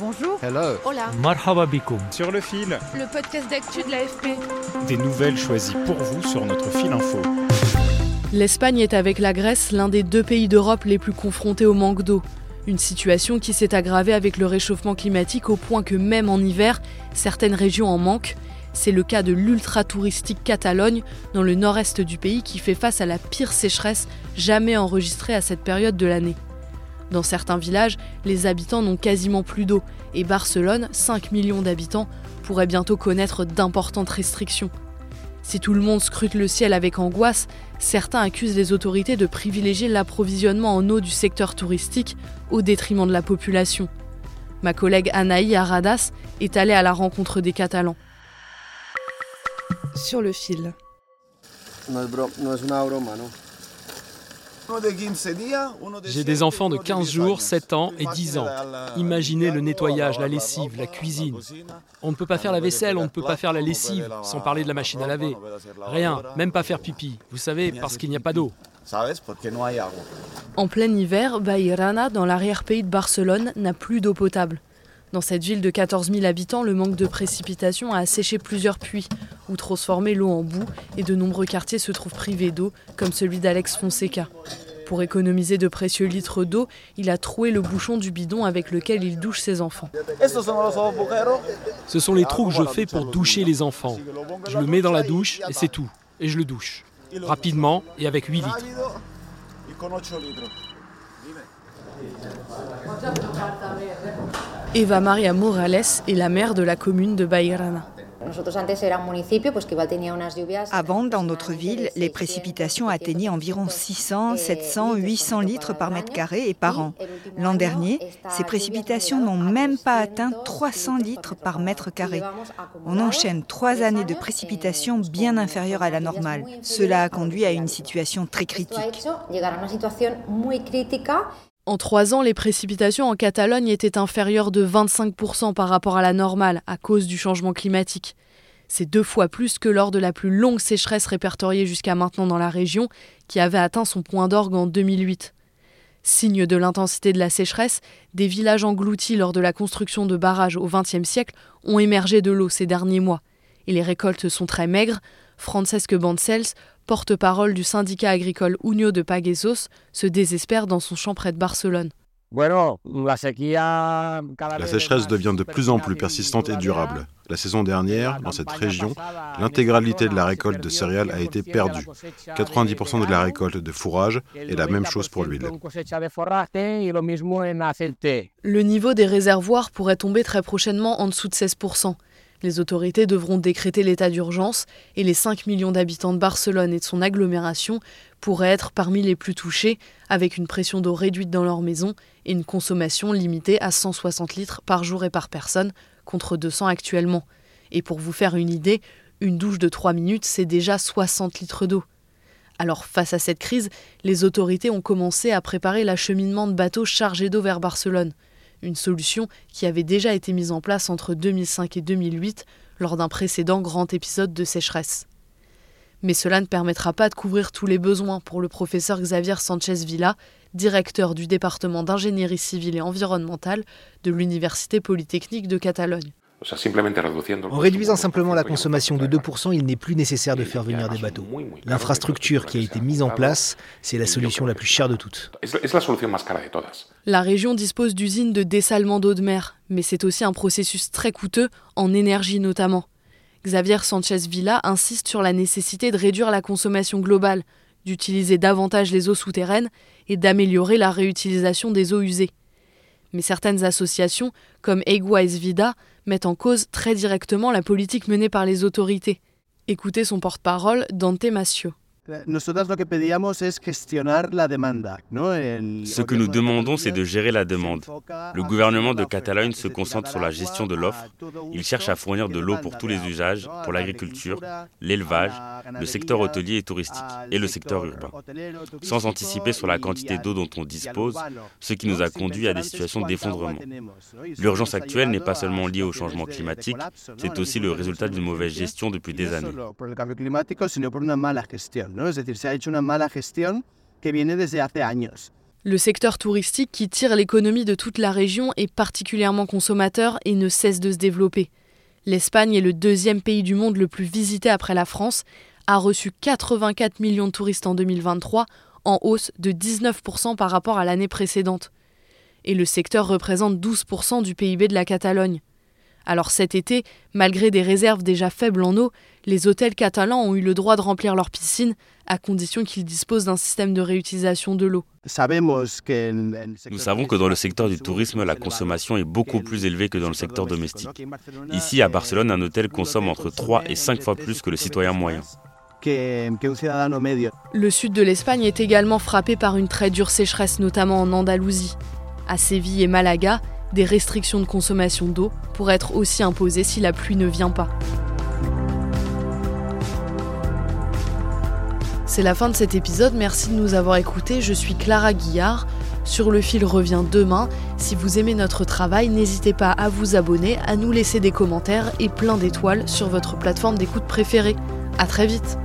Bonjour. Hello. Hola. Marhaba. Sur le fil, Le podcast d'actu de l'AFP. des nouvelles choisies pour vous sur notre fil info. L'Espagne est avec la Grèce l'un des deux pays d'Europe les plus confrontés au manque d'eau. Une situation qui s'est aggravée avec le réchauffement climatique au point que même en hiver, certaines régions en manquent. C'est le cas de l'ultra-touristique Catalogne, dans le nord-est du pays, qui fait face à la pire sécheresse jamais enregistrée à cette période de l'année. Dans certains villages, les habitants n'ont quasiment plus d'eau, et Barcelone, 5 millions d'habitants, pourrait bientôt connaître d'importantes restrictions. Si tout le monde scrute le ciel avec angoisse, certains accusent les autorités de privilégier l'approvisionnement en eau du secteur touristique au détriment de la population. Ma collègue Anaï Aradas est allée à la rencontre des Catalans. Sur le fil. J'ai des enfants de 15 jours, 7 ans et 10 ans. Imaginez le nettoyage, la lessive, la cuisine. On ne peut pas faire la vaisselle, on ne peut pas faire la lessive, sans parler de la machine à laver. Rien, même pas faire pipi. Vous savez, parce qu'il n'y a pas d'eau. En plein hiver, Bairana, dans l'arrière-pays de Barcelone, n'a plus d'eau potable. Dans cette ville de 14 000 habitants, le manque de précipitations a asséché plusieurs puits, ou transformé l'eau en boue, et de nombreux quartiers se trouvent privés d'eau, comme celui d'Alex Fonseca. Pour économiser de précieux litres d'eau, il a troué le bouchon du bidon avec lequel il douche ses enfants. Ce sont les trous que je fais pour doucher les enfants. Je le mets dans la douche et c'est tout. Et je le douche. Rapidement et avec 8 litres. Eva Maria Morales est la maire de la commune de Bairana. Avant, dans notre ville, les précipitations atteignaient environ 600, 700, 800 litres par mètre carré et par an. L'an dernier, ces précipitations n'ont même pas atteint 300 litres par mètre carré. On enchaîne trois années de précipitations bien inférieures à la normale. Cela a conduit à une situation très critique. En trois ans, les précipitations en Catalogne étaient inférieures de 25% par rapport à la normale à cause du changement climatique. C'est deux fois plus que lors de la plus longue sécheresse répertoriée jusqu'à maintenant dans la région, qui avait atteint son point d'orgue en 2008. Signe de l'intensité de la sécheresse, des villages engloutis lors de la construction de barrages au XXe siècle ont émergé de l'eau ces derniers mois. Et les récoltes sont très maigres. Francesque Bancels, porte-parole du syndicat agricole Unió de Paguesos, se désespère dans son champ près de Barcelone. La sécheresse devient de plus en plus persistante et durable. La saison dernière, dans cette région, l'intégralité de la récolte de céréales a été perdue. 90% de la récolte de fourrage est la même chose pour l'huile. Le niveau des réservoirs pourrait tomber très prochainement en dessous de 16%. Les autorités devront décréter l'état d'urgence et les 5 millions d'habitants de Barcelone et de son agglomération pourraient être parmi les plus touchés, avec une pression d'eau réduite dans leur maison et une consommation limitée à 160 litres par jour et par personne, contre 200 actuellement. Et pour vous faire une idée, une douche de 3 minutes, c'est déjà 60 litres d'eau. Alors face à cette crise, les autorités ont commencé à préparer l'acheminement de bateaux chargés d'eau vers Barcelone une solution qui avait déjà été mise en place entre 2005 et 2008 lors d'un précédent grand épisode de sécheresse. Mais cela ne permettra pas de couvrir tous les besoins pour le professeur Xavier Sanchez Villa, directeur du département d'ingénierie civile et environnementale de l'Université polytechnique de Catalogne. En réduisant simplement la consommation de 2%, il n'est plus nécessaire de faire venir des bateaux. L'infrastructure qui a été mise en place, c'est la solution la plus chère de toutes. La région dispose d'usines de dessalement d'eau de mer, mais c'est aussi un processus très coûteux, en énergie notamment. Xavier Sanchez Villa insiste sur la nécessité de réduire la consommation globale, d'utiliser davantage les eaux souterraines et d'améliorer la réutilisation des eaux usées. Mais certaines associations, comme Eguais Vida, mettent en cause très directement la politique menée par les autorités. Écoutez son porte-parole, Dante Massio. Ce que nous demandons, c'est de gérer la demande. Le gouvernement de Catalogne se concentre sur la gestion de l'offre. Il cherche à fournir de l'eau pour tous les usages, pour l'agriculture, l'élevage, le secteur hôtelier et touristique, et le secteur urbain, sans anticiper sur la quantité d'eau dont on dispose, ce qui nous a conduit à des situations d'effondrement. L'urgence actuelle n'est pas seulement liée au changement climatique, c'est aussi le résultat d'une mauvaise gestion depuis des années. Le secteur touristique qui tire l'économie de toute la région est particulièrement consommateur et ne cesse de se développer. L'Espagne est le deuxième pays du monde le plus visité après la France, a reçu 84 millions de touristes en 2023, en hausse de 19% par rapport à l'année précédente. Et le secteur représente 12% du PIB de la Catalogne. Alors cet été, malgré des réserves déjà faibles en eau, les hôtels catalans ont eu le droit de remplir leurs piscines à condition qu'ils disposent d'un système de réutilisation de l'eau. Nous savons que dans le secteur du tourisme, la consommation est beaucoup plus élevée que dans le secteur domestique. Ici, à Barcelone, un hôtel consomme entre 3 et 5 fois plus que le citoyen moyen. Le sud de l'Espagne est également frappé par une très dure sécheresse, notamment en Andalousie. À Séville et Malaga, des restrictions de consommation d'eau pourraient être aussi imposées si la pluie ne vient pas. C'est la fin de cet épisode, merci de nous avoir écoutés. Je suis Clara Guillard. Sur le fil revient demain. Si vous aimez notre travail, n'hésitez pas à vous abonner, à nous laisser des commentaires et plein d'étoiles sur votre plateforme d'écoute préférée. A très vite